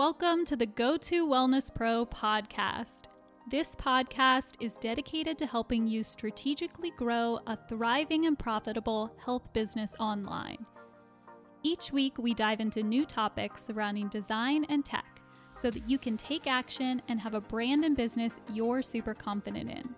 Welcome to the Go To Wellness Pro podcast. This podcast is dedicated to helping you strategically grow a thriving and profitable health business online. Each week, we dive into new topics surrounding design and tech so that you can take action and have a brand and business you're super confident in.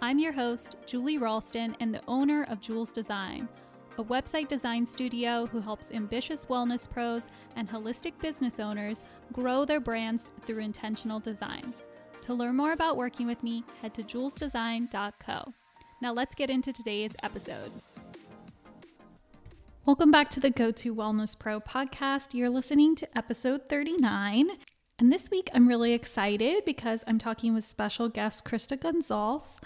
I'm your host, Julie Ralston, and the owner of Jules Design a website design studio who helps ambitious wellness pros and holistic business owners grow their brands through intentional design. To learn more about working with me, head to julesdesign.co. Now let's get into today's episode. Welcome back to the Go To Wellness Pro podcast. You're listening to episode 39. And this week I'm really excited because I'm talking with special guest Krista Goncalves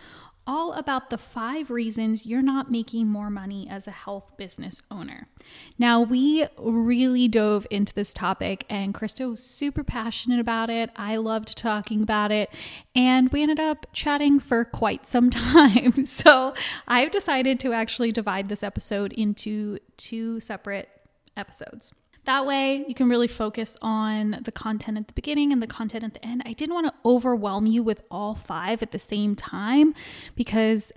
all about the five reasons you're not making more money as a health business owner. Now, we really dove into this topic, and Krista was super passionate about it. I loved talking about it, and we ended up chatting for quite some time. So, I've decided to actually divide this episode into two separate episodes. That way, you can really focus on the content at the beginning and the content at the end. I didn't want to overwhelm you with all five at the same time because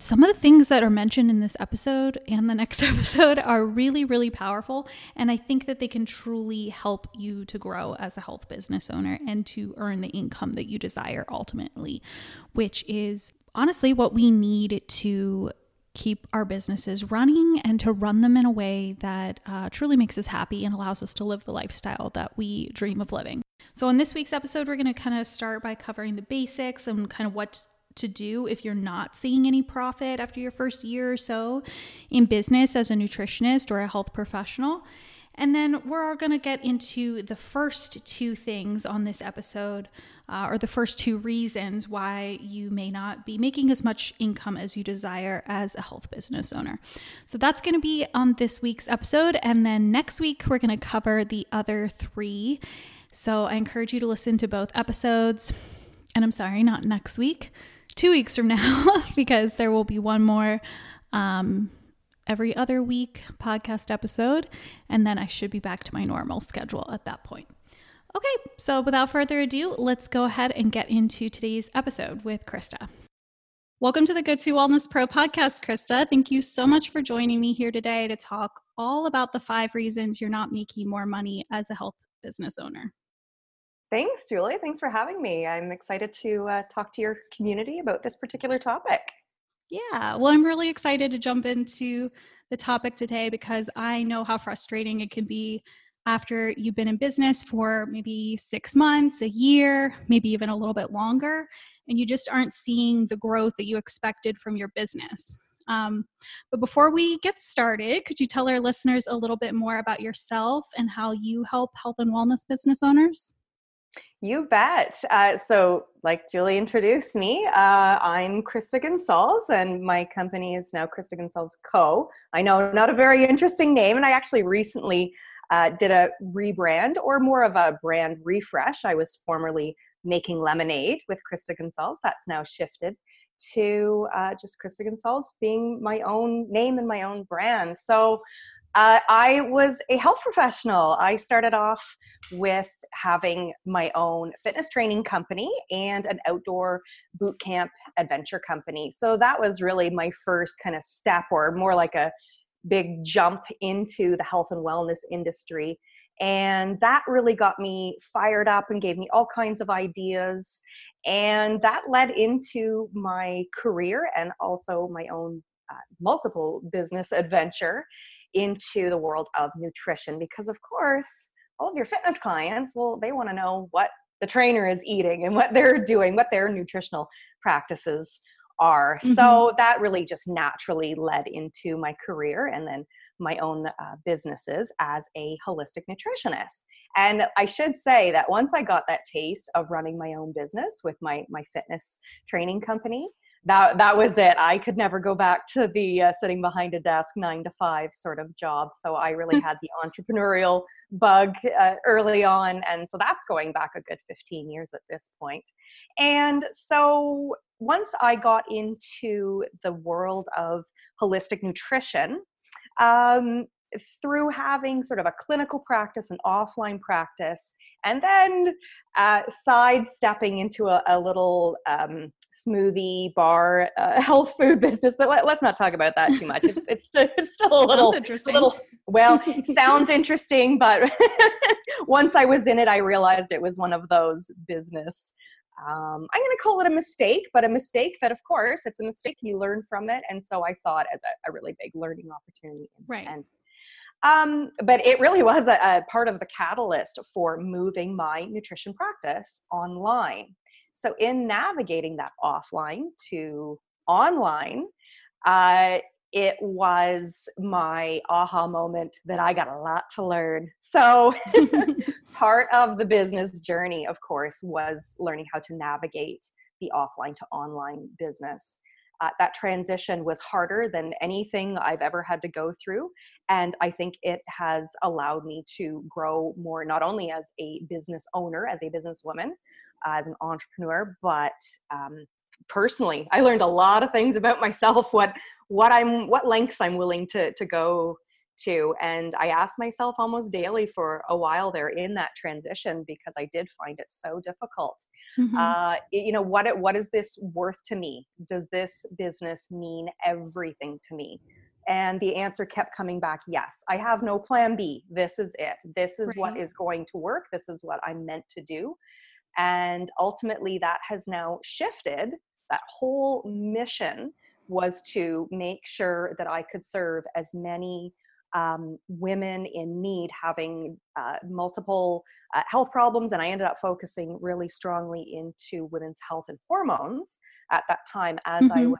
some of the things that are mentioned in this episode and the next episode are really, really powerful. And I think that they can truly help you to grow as a health business owner and to earn the income that you desire ultimately, which is honestly what we need to keep our businesses running and to run them in a way that uh, truly makes us happy and allows us to live the lifestyle that we dream of living. So, in this week's episode, we're going to kind of start by covering the basics and kind of what to do if you're not seeing any profit after your first year or so in business as a nutritionist or a health professional. And then we're going to get into the first two things on this episode, uh, or the first two reasons why you may not be making as much income as you desire as a health business owner. So that's going to be on this week's episode. And then next week, we're going to cover the other three. So I encourage you to listen to both episodes. And I'm sorry, not next week, two weeks from now, because there will be one more. Um, every other week podcast episode, and then I should be back to my normal schedule at that point. Okay, so without further ado, let's go ahead and get into today's episode with Krista. Welcome to the Go To Wellness Pro podcast, Krista. Thank you so much for joining me here today to talk all about the five reasons you're not making more money as a health business owner. Thanks, Julie. Thanks for having me. I'm excited to uh, talk to your community about this particular topic. Yeah, well, I'm really excited to jump into the topic today because I know how frustrating it can be after you've been in business for maybe six months, a year, maybe even a little bit longer, and you just aren't seeing the growth that you expected from your business. Um, but before we get started, could you tell our listeners a little bit more about yourself and how you help health and wellness business owners? You bet. Uh, so, like Julie introduced me, uh, I'm Krista Goncalves, and my company is now Krista Goncalves Co. I know, not a very interesting name, and I actually recently uh, did a rebrand or more of a brand refresh. I was formerly making lemonade with Krista Goncalves. That's now shifted to uh, just Krista Goncalves being my own name and my own brand. So uh, I was a health professional. I started off with having my own fitness training company and an outdoor boot camp adventure company. So that was really my first kind of step, or more like a big jump into the health and wellness industry. And that really got me fired up and gave me all kinds of ideas. And that led into my career and also my own uh, multiple business adventure into the world of nutrition because of course all of your fitness clients well they want to know what the trainer is eating and what they're doing what their nutritional practices are mm-hmm. so that really just naturally led into my career and then my own uh, businesses as a holistic nutritionist and i should say that once i got that taste of running my own business with my my fitness training company that that was it. I could never go back to the uh, sitting behind a desk nine to five sort of job. So I really had the entrepreneurial bug uh, early on, and so that's going back a good fifteen years at this point. And so once I got into the world of holistic nutrition, um, through having sort of a clinical practice an offline practice, and then uh, sidestepping into a, a little um, smoothie bar uh, health food business. But let, us not talk about that too much. It's it's, it's still a little interesting. A little well, sounds interesting, but once I was in it, I realized it was one of those business um, I'm going to call it a mistake, but a mistake that, of course, it's a mistake. You learn from it. And so I saw it as a, a really big learning opportunity. Right. And, um, but it really was a, a part of the catalyst for moving my nutrition practice online. So, in navigating that offline to online, uh, it was my aha moment that I got a lot to learn. So, part of the business journey, of course, was learning how to navigate the offline to online business. Uh, that transition was harder than anything I've ever had to go through. And I think it has allowed me to grow more, not only as a business owner, as a businesswoman, as an entrepreneur, but um, personally. I learned a lot of things about myself, what what I'm what lengths I'm willing to to go to and i asked myself almost daily for a while there in that transition because i did find it so difficult mm-hmm. uh, you know what what is this worth to me does this business mean everything to me and the answer kept coming back yes i have no plan b this is it this is right. what is going to work this is what i'm meant to do and ultimately that has now shifted that whole mission was to make sure that I could serve as many um, women in need having uh, multiple uh, health problems. And I ended up focusing really strongly into women's health and hormones at that time as mm-hmm. I was.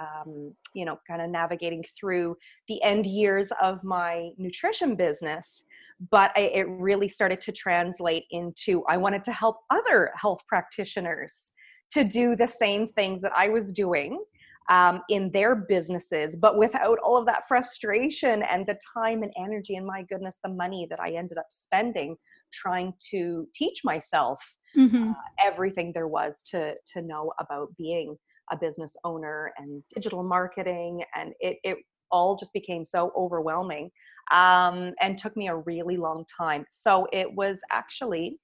Um, you know, kind of navigating through the end years of my nutrition business, but I, it really started to translate into I wanted to help other health practitioners to do the same things that I was doing um, in their businesses, but without all of that frustration and the time and energy and my goodness, the money that I ended up spending trying to teach myself mm-hmm. uh, everything there was to to know about being a business owner and digital marketing and it, it all just became so overwhelming um, and took me a really long time. So it was actually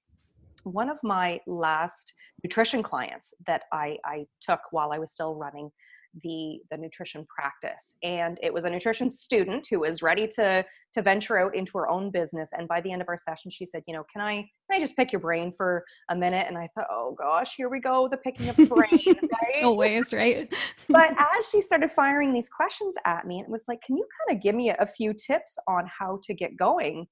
one of my last nutrition clients that I, I took while I was still running the the nutrition practice and it was a nutrition student who was ready to to venture out into her own business and by the end of our session she said you know can i can i just pick your brain for a minute? And i thought oh gosh here we go the picking of the brain right? Always right? But as she started firing these questions at me it was like can you kind of give me a, a few tips on how to get going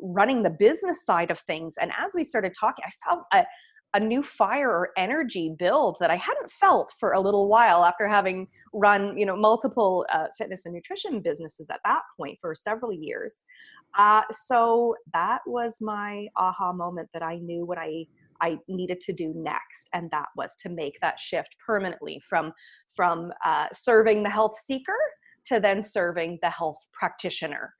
running the business side of things? And as we started talking i felt a, a new fire or energy build that I hadn't felt for a little while after having run, you know, multiple uh, fitness and nutrition businesses at that point for several years. Uh, so that was my aha moment that I knew what I I needed to do next, and that was to make that shift permanently from from uh, serving the health seeker to then serving the health practitioner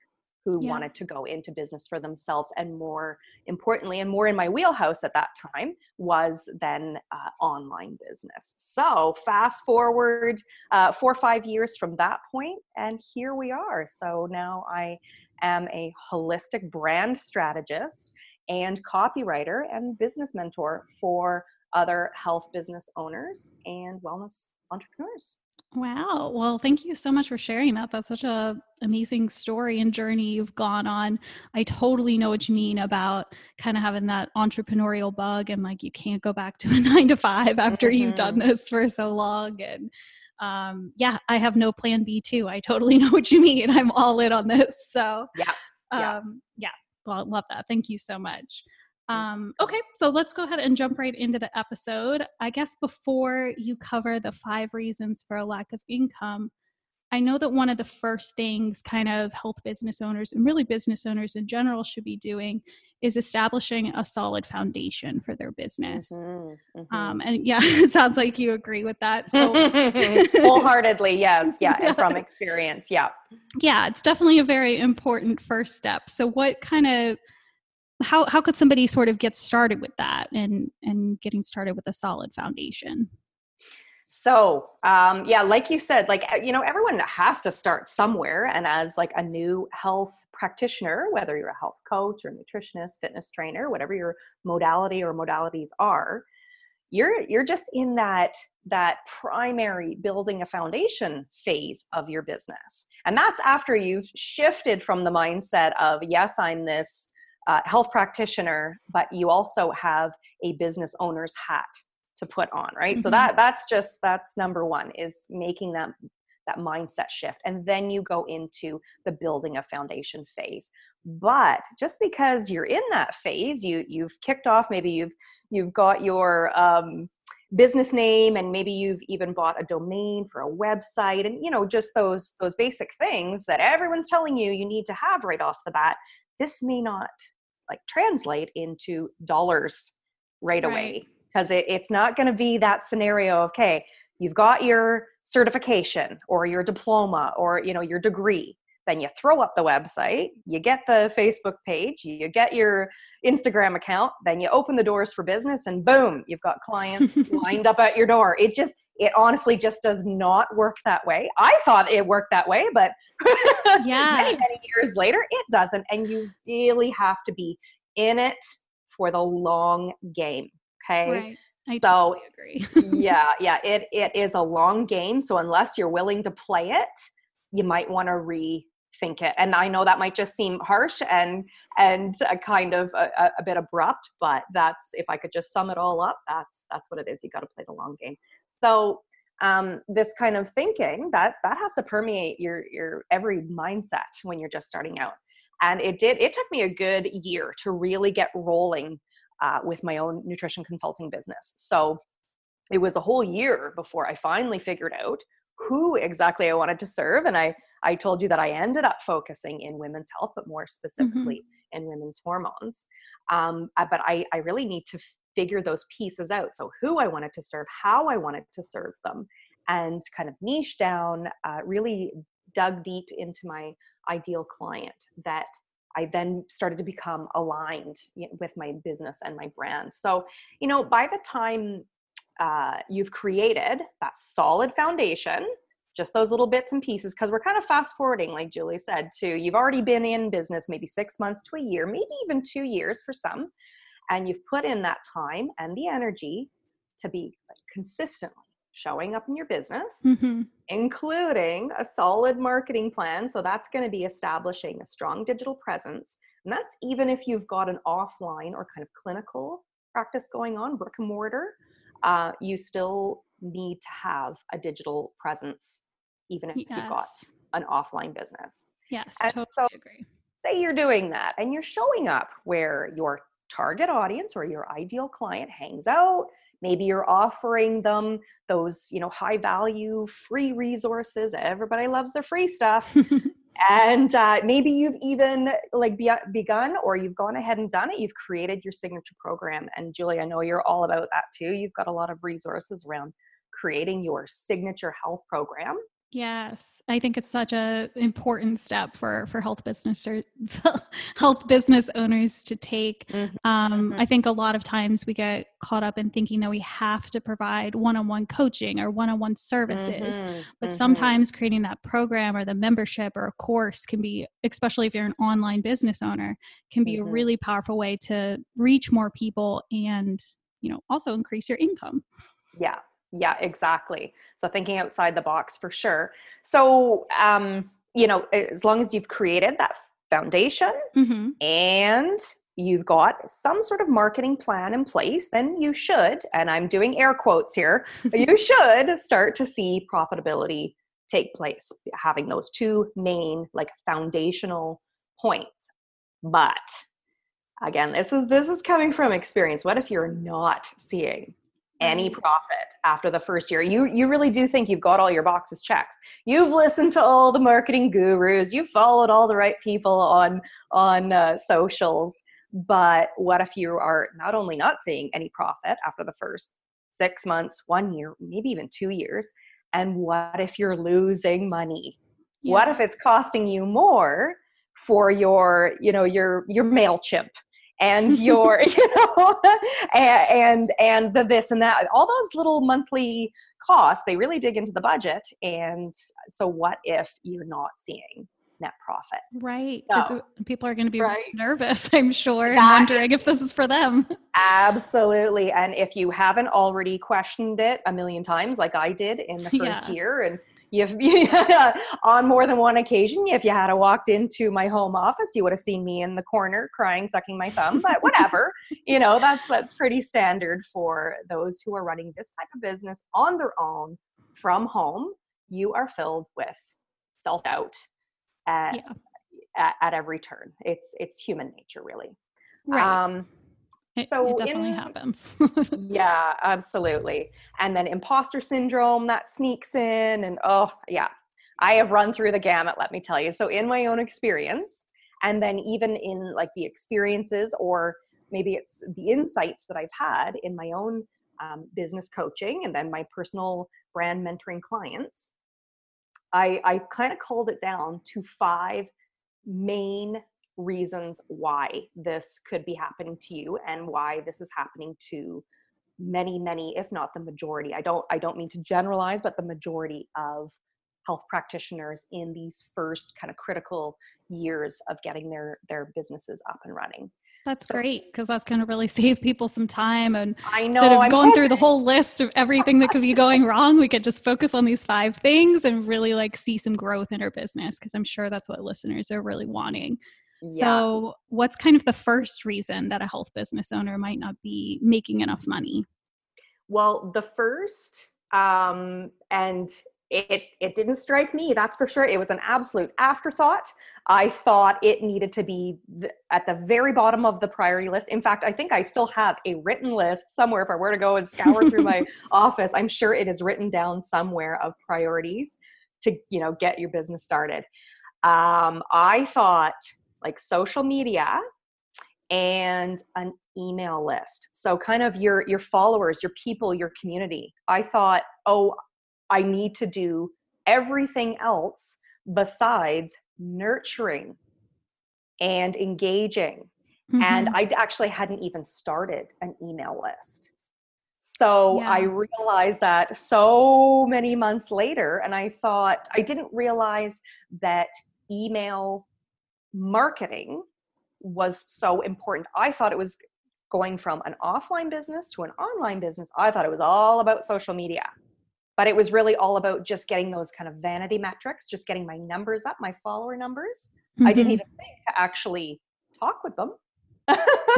who yeah. wanted to go into business for themselves and more importantly and more in my wheelhouse at that time was then uh, online business. So fast forward uh, four or five years from that point and here we are. So now i am a holistic brand strategist and copywriter and business mentor for other health business owners and wellness entrepreneurs Wow. Well, thank you so much for sharing that. That's such a amazing story and journey you've gone on. I totally know what you mean about kind of having that entrepreneurial bug and like you can't go back to a 9 to 5 after mm-hmm. you've done mm-hmm. this for so long and um yeah, I have no plan B too. I totally know what you mean. I'm all in on this. So Yeah. Yeah. Um yeah. Well, love that. Thank you so much. Um, okay, so let's go ahead and jump right into the episode. I guess before you cover the five reasons for a lack of income, I know that one of the first things kind of health business owners and really business owners in general should be doing is establishing a solid foundation for their business. Mm-hmm, mm-hmm. Um, and yeah, it sounds like you agree with that. So wholeheartedly, yes, yeah, yeah, and from experience, yeah, yeah, it's definitely a very important first step. So, what kind of how how could somebody sort of get started with that and and getting started with a solid foundation So, um, yeah, like you said, like, you know, everyone has to start somewhere. And as like a new health practitioner, whether you're a health coach or nutritionist, fitness trainer, whatever your modality or modalities are, you're you're just in that that primary building a foundation phase of your business and that's after you've shifted from the mindset of yes i'm this uh, health practitioner but you also have a business owner's hat to put on right? Mm-hmm. so that that's just that's number one is making that that mindset shift. And then you go into the building a foundation phase. But just because you're in that phase you you've kicked off maybe you've you've got your um, business name and maybe you've even bought a domain for a website and you know just those those basic things that everyone's telling you you need to have right off the bat this may not like translate into dollars right, right. away because it, it's not going to be that scenario okay you've got your certification or your diploma or you know your degree then you throw up the website you get the facebook page you get your instagram account then you open the doors for business and boom you've got clients lined up at your door it just it honestly just does not work that way i thought it worked that way but yeah many many years later it doesn't and you really have to be in it for the long game okay right. I totally so, agree. yeah, yeah, it it is a long game. So unless you're willing to play it, you might want to rethink it. And I know that might just seem harsh and and a kind of a, a bit abrupt, but that's if I could just sum it all up, that's that's what it is. You got to play the long game. So um, this kind of thinking that that has to permeate your your every mindset when you're just starting out. And it did. It took me a good year to really get rolling uh, with my own nutrition consulting business. So it was a whole year before I finally figured out who exactly I wanted to serve. And I, I told you that I ended up focusing in women's health, but more specifically mm-hmm. in women's hormones. Um, uh, but I, I really need to figure those pieces out. So, who I wanted to serve, how I wanted to serve them, and kind of niche down, uh, really dug deep into my ideal client that I then started to become aligned with my business and my brand. So, you know, by the time uh, you've created that solid foundation, just those little bits and pieces, because we're kind of fast forwarding, like Julie said, to you've already been in business maybe six months to a year, maybe even two years for some, and you've put in that time and the energy to be consistently showing up in your business, mm-hmm. including a solid marketing plan. So that's going to be establishing a strong digital presence. And that's even if you've got an offline or kind of clinical practice going on, brick and mortar, uh, you still need to have a digital presence, even if yes. you've got an offline business. Yes, and totally so agree. Say you're doing that and you're showing up where your target audience or your ideal client hangs out maybe you're offering them those you know high value free resources everybody loves their free stuff and uh, maybe you've even like be- begun or you've gone ahead and done it. You've created your signature program. And julie i know you're all about that too. You've got a lot of resources around creating your signature health program Yes, I think it's such a important step for for health business or health business owners to take. Mm-hmm. Um, mm-hmm. I think a lot of times we get caught up in thinking that we have to provide one-on-one coaching or one-on-one services, mm-hmm. but mm-hmm. sometimes creating that program or the membership or a course can be, especially if you're an online business owner, can be a mm-hmm. really powerful way to reach more people and you know also increase your income. Yeah, yeah exactly. So thinking outside the box for sure. So um you know as long as you've created that foundation mm-hmm. and you've got some sort of marketing plan in place then you should and i'm doing air quotes here you should start to see profitability take place having those two main like foundational points. But again this is this is coming from experience. What if you're not seeing any profit after the first year. You you really do think you've got all your boxes checked. You've listened to all the marketing gurus. You've followed all the right people on on uh, socials. But what if you are not only not seeing any profit after the first six months one year maybe even two years and what if you're losing money? Yeah. what if it's costing you more for your you know your your mailchimp and your you know and, and and the this and that all those little monthly costs, they really dig into the budget. And so, what if you're not seeing net profit? Right. So, uh, people are going to be right. nervous, I'm sure, and That wondering if this is for them. Absolutely. And if you haven't already questioned it a million times, like I did in the first Yeah. year, and you've on more than one occasion, if you had a walked into my home office, you would have seen me in the corner crying, sucking my thumb. But whatever, you know, that's that's pretty standard for those who are running this type of business on their own from home. You are filled with self doubt at, Yeah. at, at every turn. It's it's human nature, really. Right. Um, it, so it definitely in- happens. yeah, absolutely. And then imposter syndrome that sneaks in, and oh, yeah, I have run through the gamut, let me tell you. So, in my own experience, and then even in like the experiences, or maybe it's the insights that I've had in my own um, business coaching and then my personal brand mentoring clients, I, I kind of called it down to five main reasons why this could be happening to you and why this is happening to many many if not the majority i don't i don't mean to generalize but the majority of health practitioners in these first kind of critical years of getting their their businesses up and running That's So- great because that's going to really save people some time. And i know instead of I'm going through the whole list of everything that could be going wrong, we could just focus on these five things and really like see some growth in our business because I'm sure that's what listeners are really wanting. Yeah. So, what's kind of the first reason that a health business owner might not be making enough money? Well, the first, um, and it it didn't strike me. That's for sure. It was an absolute afterthought. I thought it needed to be th- at the very bottom of the priority list. In fact, I think I still have a written list somewhere. If I were to go and scour through my office, I'm sure it is written down somewhere of priorities to you know get your business started. Um, I thought like social media and an email list. So kind of your your followers your people your community. I thought oh i need to do everything else besides nurturing and engaging. And Mhm. i actually hadn't even started an email list. So i realized that so many months later and i thought i didn't realize that email marketing was so important i thought it was going from an offline business to an online business i thought it was all about social media but it was really all about just getting those kind of vanity metrics just getting my numbers up my follower numbers i didn't Mhm. even think to actually talk with them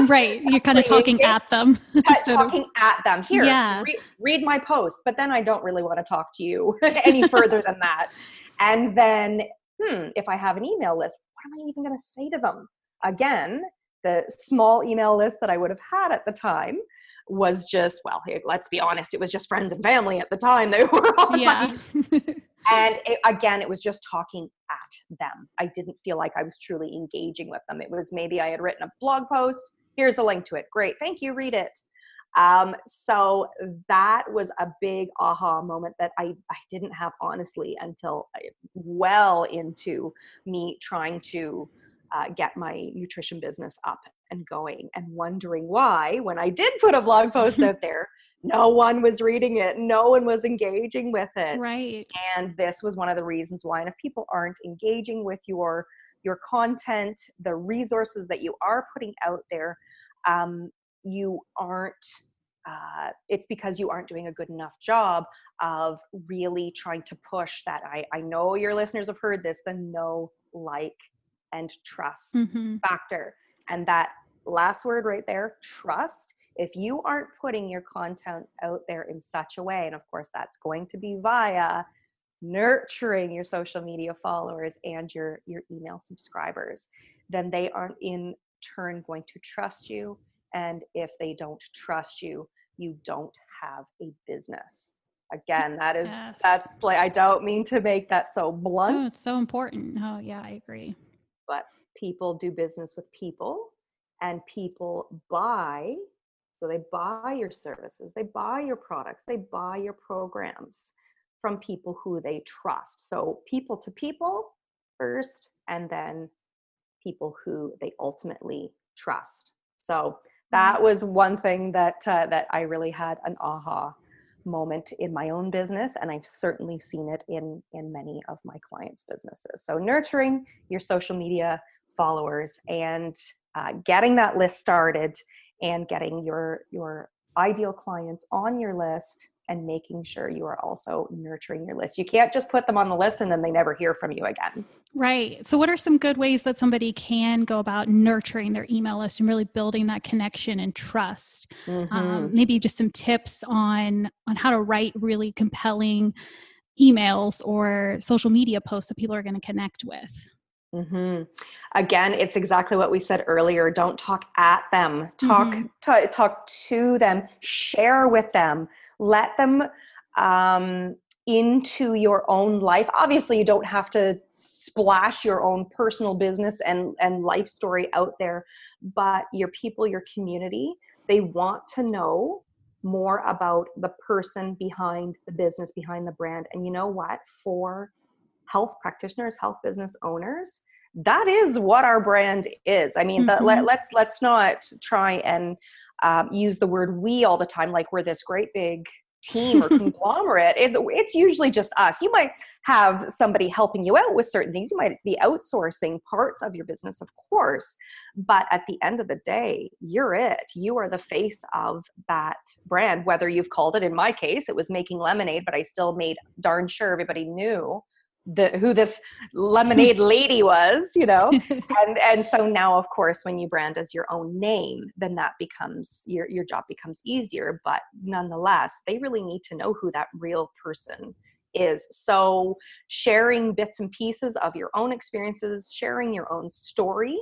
right. You're kind of talking at them. T- instead of- talking at them here Yeah. re- read my post but then i don't really want to talk to you any further than that and then hmm if i have an email list am i even going to say to them? Again the small email list that i would have had at the time was just well let's be honest it was just friends and family at the time they were on yeah. and it, again it was just talking at them. I didn't feel like i was truly engaging with them. It was maybe i had written a blog post here's the link to it great thank you read it um, so that was a big aha moment that I, I didn't have honestly until I, well into me trying to uh, get my nutrition business up and going and wondering why when i did put a blog post out there no one was reading it no one was engaging with it right. and this was one of the reasons why and if people aren't engaging with your your content the resources that you are putting out there um, you aren't uh, it's because you aren't doing a good enough job of really trying to push that i i know your listeners have heard this the know like and trust Mhm. factor. And that last word right there, trust. If you aren't putting your content out there in such a way, and of course that's going to be via nurturing your social media followers and your your email subscribers, then they aren't in turn going to trust you. And if they don't trust you, you don't have a business. Again, that is Yes. that's like I don't mean to make that so Oh, blunt it's so important. Oh, yeah, I agree. but people do business with people and people buy so they buy your services they buy your products they buy your programs from people who they trust so people to people first and then people who they ultimately trust so that was one thing that uh, that i really had an aha moment in my own business and i've certainly seen it in in many of my clients businesses so nurturing your social media followers and uh, getting that list started and getting your your ideal clients on your list and making sure you are also nurturing your list. You can't just put them on the list and then they never hear from you again. Right. So, what are some good ways that somebody can go about nurturing their email list and really building that connection and trust? Um, mm-hmm. Um, maybe just some tips on on how to write really compelling emails or social media posts that people are going to connect with. Mm-hmm. Again, it's exactly what we said earlier. Don't talk at them. Talk mm-hmm. t- talk to them. Share with them. Let them um, into your own life. Obviously, you don't have to splash your own personal business and and life story out there, but your people, your community, they want to know more about the person behind the business, behind the brand. And you know what? For health practitioners, health business owners, that is what our brand is. I mean, mm-hmm. let, us let's, let's not try and um, use the word "we" all the time, like we're this great big team or conglomerate. It, it's usually just us. You might have somebody helping you out with certain things. You might be outsourcing parts of your business, of course. But at the end of the day, you're it. You are the face of that brand. Whether you've called it, in my case, it was making lemonade, but I still made darn sure everybody knew the who this lemonade lady was you know? And and so now of course when you brand as your own name then that becomes your your job becomes easier. But nonetheless they really need to know who that real person is. So sharing bits and pieces of your own experiences sharing your own story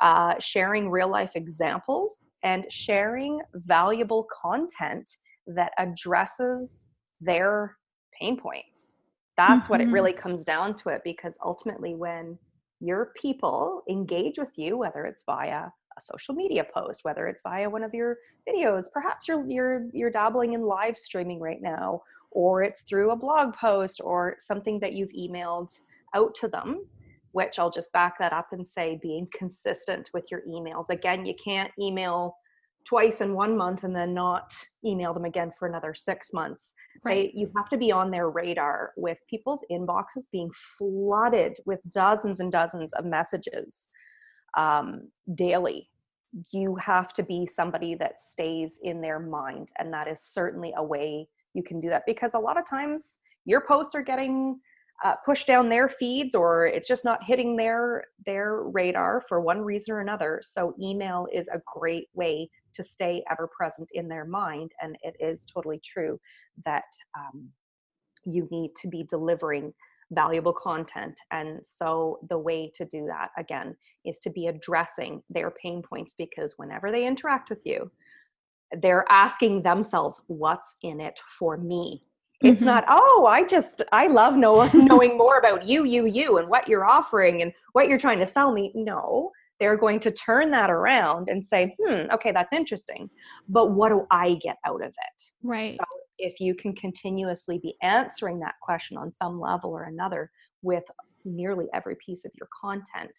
uh, sharing real life examples and sharing valuable content that addresses their pain points that's mm-hmm. what it mm-hmm. really comes down to it because ultimately when your people engage with you whether it's via a social media post whether it's via one of your videos perhaps you're you're you're dabbling in live streaming right now or it's through a blog post or something that you've emailed out to them which I'll just back that up and say being consistent with your emails again you can't email twice in one month and then not email them again for another six months. Right. They, you have to be on their radar with people's inboxes being flooded with dozens and dozens of messages um, daily. You have to be somebody that stays in their mind. And that is certainly a way you can do that because a lot of times your posts are getting uh, push down their feeds or it's just not hitting their their radar for one reason or another. So email is a great way to stay ever present in their mind and it is totally true that um, you need to be delivering valuable content. And so the way to do that again is to be addressing their pain points because whenever they interact with you they're asking themselves what's in it for me it's mm-hmm. not, oh, I just, I love know, knowing more about you, you, you, and what you're offering and what you're trying to sell me. No, they're going to turn that around and say, hmm, okay, that's interesting. But what do I get out of it? Right. So if you can continuously be answering that question on some level or another with nearly every piece of your content,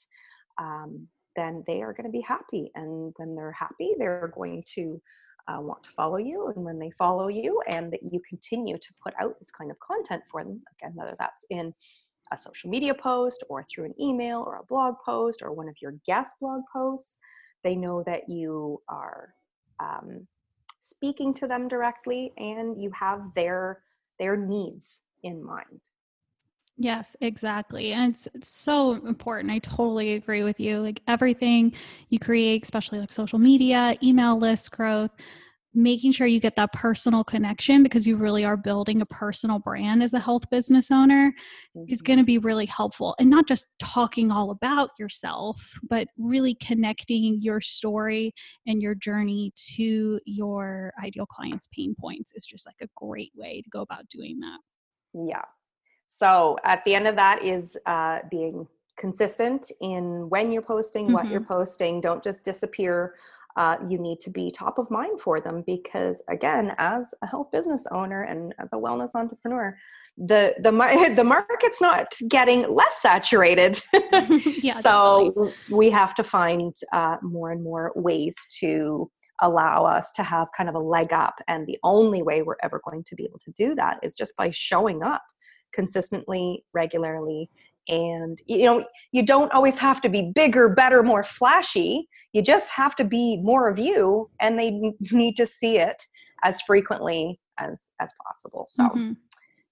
um, then they are going to be happy. And when they're happy, they're going to uh, want to follow you and when they follow you and that you continue to put out this kind of content for them again whether that's in a social media post or through an email or a blog post or one of your guest blog posts they know that you are um, speaking to them directly and you have their their needs in mind Yes, exactly. And it's, it's, so important. I totally agree with you. Like everything you create, especially like social media, email list growth, making sure you get that personal connection because you really are building a personal brand as a health business owner mm-hmm. is going to be really helpful. And not just talking all about yourself, but really connecting your story and your journey to your ideal clients' pain points is just like a great way to go about doing that. Yeah, so at the end of that is uh, being consistent in when you're posting, mm-hmm. what you're mm-hmm. posting. Don't just disappear. Uh, you need to be top of mind for them because again as a health business owner and as a wellness entrepreneur the the, the market's not getting less saturated yeah, so definitely. we have to find uh, more and more ways to allow us to have kind of a leg up. And the only way we're ever going to be able to do that is just by showing up consistently, regularly. And, you know, you don't always have to be bigger, better, more flashy. You just have to be more of you, and they need to see it as frequently as as possible. So, mm-hmm.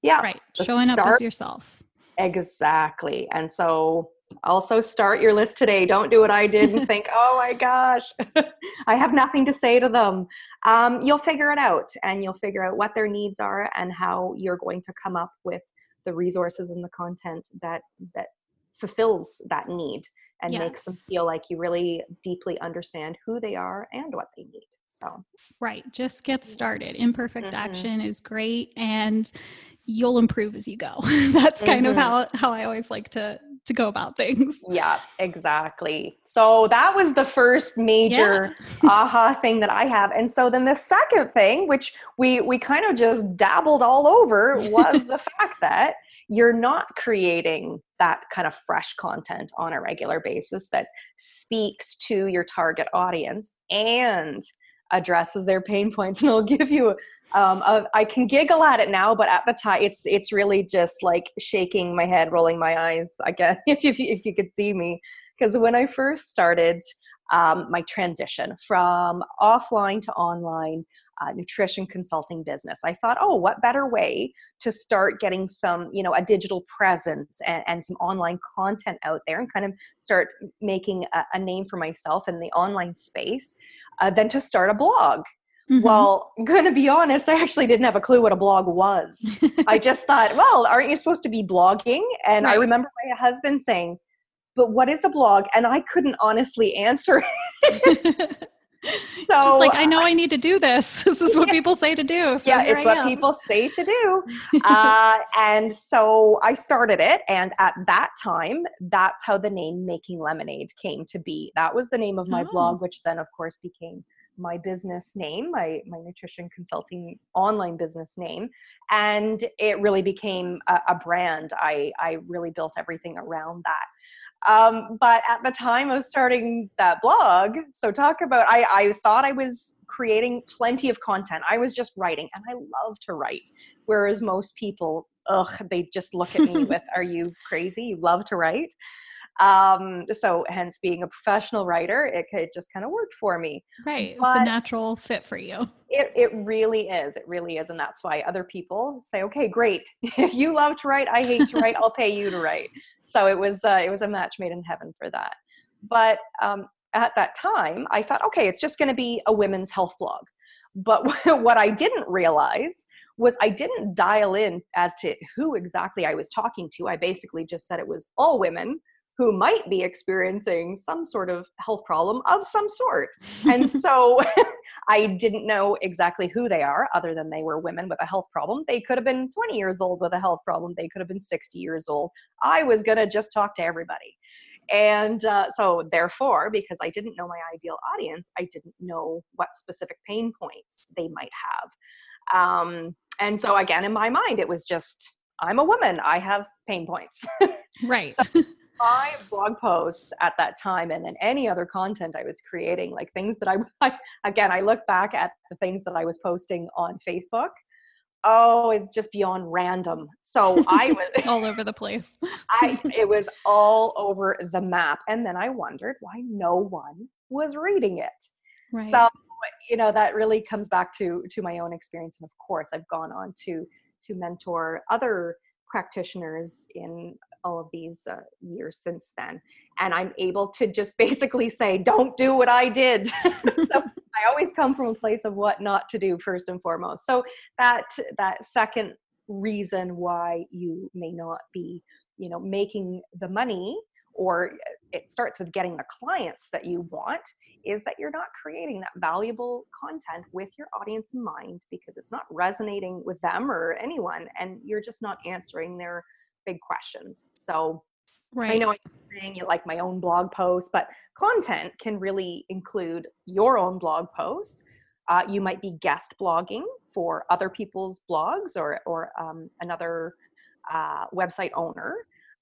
yeah, right, showing start, up as yourself. Exactly, and so also start your list today. Don't do what I did and think, oh my gosh, I have nothing to say to them. Um, you'll figure it out and you'll figure out what their needs are and how you're going to come up with the resources and the content that that fulfills that need and yes. makes them feel like you really deeply understand who they are and what they need. So, right, just get started. Imperfect mm-hmm. action is great and you'll improve as you go. That's kind mm-hmm. of how how I always like to to go about things. Yeah, exactly. So that was the first major yeah. aha thing that I have. And so then the second thing, which we we kind of just dabbled all over, was the fact that you're not creating that kind of fresh content on a regular basis that speaks to your target audience and addresses their pain points and it'll give you um, a, I can giggle at it now but at the time it's it's really just like shaking my head rolling my eyes again if you, if you could see me. Because when i first started um, my transition from offline to online uh, nutrition consulting business i thought oh what better way to start getting some you know a digital presence and, and some online content out there and kind of start making a, a name for myself in the online space uh, than to start a blog Mm-hmm. Well, I'm going to be honest, I actually didn't have a clue what a blog was. I just thought, well, aren't you supposed to be blogging? And right. I remember my husband saying, but what is a blog? And I couldn't honestly answer it. So Just like I know I need to do this. This is what yeah. people say to do. So yeah, it's I what am. people say to do. uh, and so I started it, and at that time, that's how the name Making Lemonade came to be. That was the name of my oh. blog, which then, of course, became my business name, my my nutrition consulting online business name, and it really became a, a brand. I I really built everything around that. Um, but at the time of starting that blog, so talk about, I, I thought I was creating plenty of content. I was just writing, and I love to write. Whereas most people, ugh, they just look at me with, Are you crazy? You love to write? Um, so hence being a professional writer, it, it just kind of worked for me. Right. But it's a natural fit for you. It, it really is. It really is. And that's why other people say, okay, great. If you love to write, I hate to write, I'll pay you to write. So it was, uh, it was a match made in heaven for that. But um, at that time, I thought, okay, it's just going to be a women's health blog. But what I didn't realize was I didn't dial in as to who exactly I was talking to. I basically just said it was all women who might be experiencing some sort of health problem of some sort. And so I didn't know exactly who they are, other than they were women with a health problem. They could have been 20 years old with a health problem, they could have been 60 years old. I was going to just talk to everybody. And uh, so, therefore, because I didn't know my ideal audience, I didn't know what specific pain points they might have. Um, and so, again, in my mind, it was just I'm a woman. I have pain points. Right. so my blog posts at that time and then any other content I was creating, like things that I, I, again, I look back at the things that I was posting on Facebook. Oh, it's just beyond random. So I was all over the place. I it was all over the map. And then I wondered why no one was reading it. Right. So you know that really comes back to to my own experience and of course i've gone on to to mentor other practitioners in all of these uh, years since then and i'm able to just basically say don't do what i did. So i always come from a place of what not to do first and foremost. So that that second reason why you may not be you know making the money or it starts with getting the clients that you want is that you're not creating that valuable content with your audience in mind because it's not resonating with them or anyone and you're just not answering their big questions. So right. I know I'm saying you like my own blog post, but content can really include your own blog posts. Uh, you might be guest blogging for other people's blogs or, or um, another uh, website owner.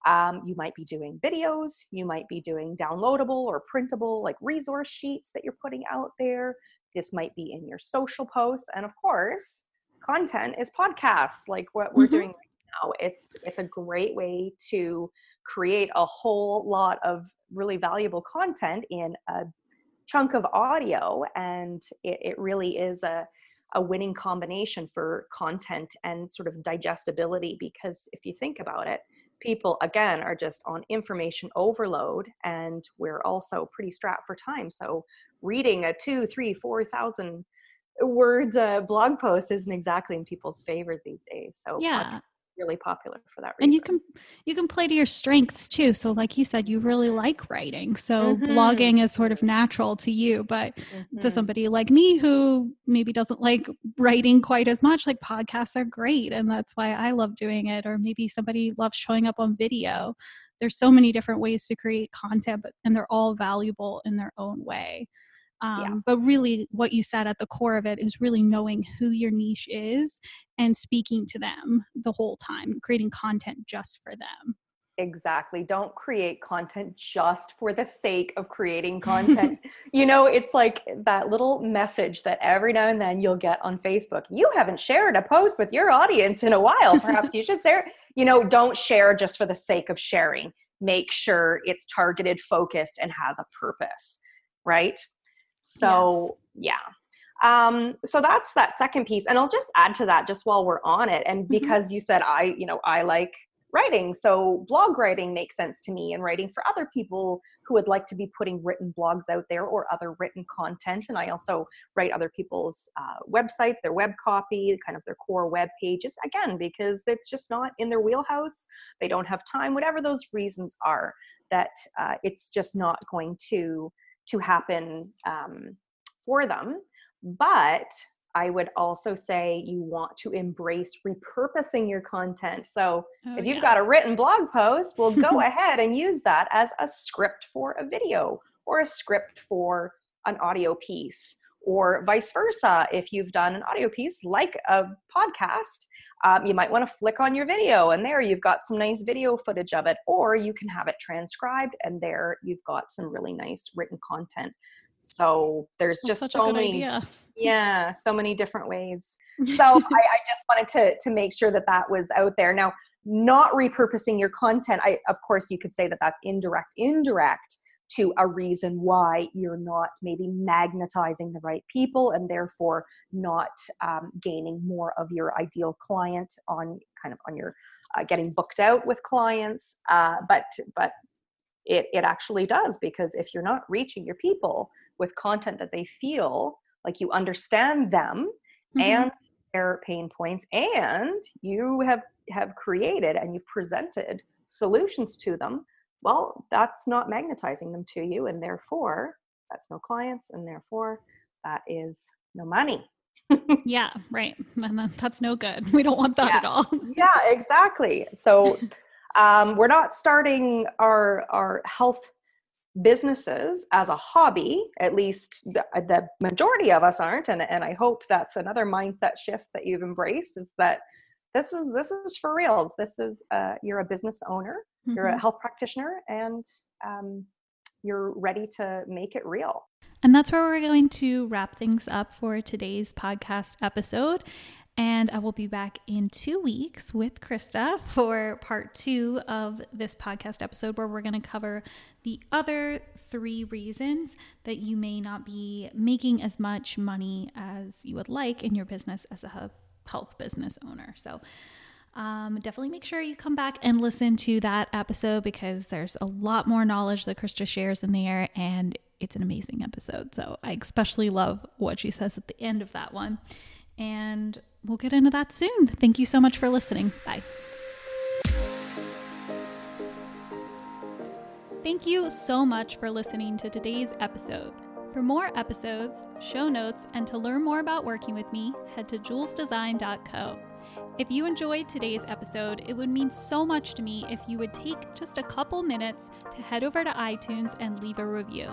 Um, you might be doing videos, you might be doing downloadable or printable like resource sheets that you're putting out there. this might be in your social posts and of course content is podcasts like what we're mm-hmm. doing it's it's a great way to create a whole lot of really valuable content in a chunk of audio and it, it really is a a winning combination for content and sort of digestibility because if you think about it people again are just on information overload and we're also pretty strapped for time. So reading a two three four thousand words uh, blog post isn't exactly in people's favor these days. So yeah really popular for that reason. And you can you can play to your strengths too. So like you said, you really like writing. So mm-hmm. blogging is sort of natural to you. But mm-hmm. to somebody like me who maybe doesn't like writing quite as much, like podcasts are great. And that's why I love doing it. Or maybe somebody loves showing up on video. There's so many different ways to create content, but and they're all valuable in their own way. Um, yeah. But really, what you said at the core of it is really knowing who your niche is and speaking to them the whole time, creating content just for them. Exactly. Don't create content just for the sake of creating content. you know, it's like that little message that every now and then you'll get on Facebook. You haven't shared a post with your audience in a while. Perhaps you should share. You know, don't share just for the sake of sharing. Make sure it's targeted, focused, and has a purpose, right? So, yes. yeah. Um, so that's that second piece. And I'll just add to that just while we're on it. And mm-hmm. because mm-hmm. you said I, you know, I like writing. So blog writing makes sense to me and writing for other people who would like to be putting written blogs out there or other written content. And I also write other people's uh, websites, their web copy, kind of their core web pages, again, because it's just not in their wheelhouse. They don't have time, whatever those reasons are, that uh, it's just not going to to happen um, for them. But I would also say you want to embrace repurposing your content. So oh, if you've yeah. got a written blog post, well, go ahead and use that as a script for a video or a script for an audio piece, or vice versa. If you've done an audio piece like a podcast, um, you might want to flick on your video, and there you've got some nice video footage of it, or you can have it transcribed, and there you've got some really nice written content. So there's That's just so many, idea. yeah, so many different ways. So I, I just wanted to to make sure that that was out there. Now, not repurposing your content, I of course you could say that that's indirect. Indirect to a reason why you're not maybe magnetizing the right people and therefore not um, gaining more of your ideal client on kind of on your uh, getting booked out with clients uh, but but it, it actually does because if you're not reaching your people with content that they feel like you understand them mm-hmm. and their pain points and you have have created and you've presented solutions to them well, that's not magnetizing them to you, and therefore, that's no clients, and therefore, that is no money. yeah, right. And that's no good. We don't want that yeah. at all. yeah, exactly. So, um, we're not starting our our health businesses as a hobby at least the, the, majority of us aren't and, and i hope that's another mindset shift that you've embraced is that this is this is for reals this is uh, you're a business owner mm-hmm. you're a mm-hmm. health practitioner and um, you're ready to make it real and that's where we're going to wrap things up for today's podcast episode and I will be back in two weeks with Krista for part two of this podcast episode, where we're going to cover the other three reasons that you may not be making as much money as you would like in your business as a health business owner. So, um, definitely make sure you come back and listen to that episode because there's a lot more knowledge that Krista shares in there, and it's an amazing episode. So, I especially love what she says at the end of that one. And we'll get into that soon. Thank you so much for listening. Bye. Thank you so much for listening to today's episode. For more episodes, show notes, and to learn more about working with me, head to julesdesign.co. If you enjoyed today's episode, it would mean so much to me if you would take just a couple minutes to head over to iTunes and leave a review.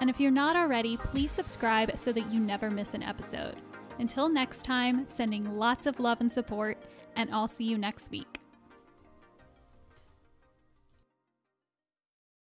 And if you're not already, please subscribe so that you never miss an episode. Until next time, sending lots of love and support, and I'll see you next week.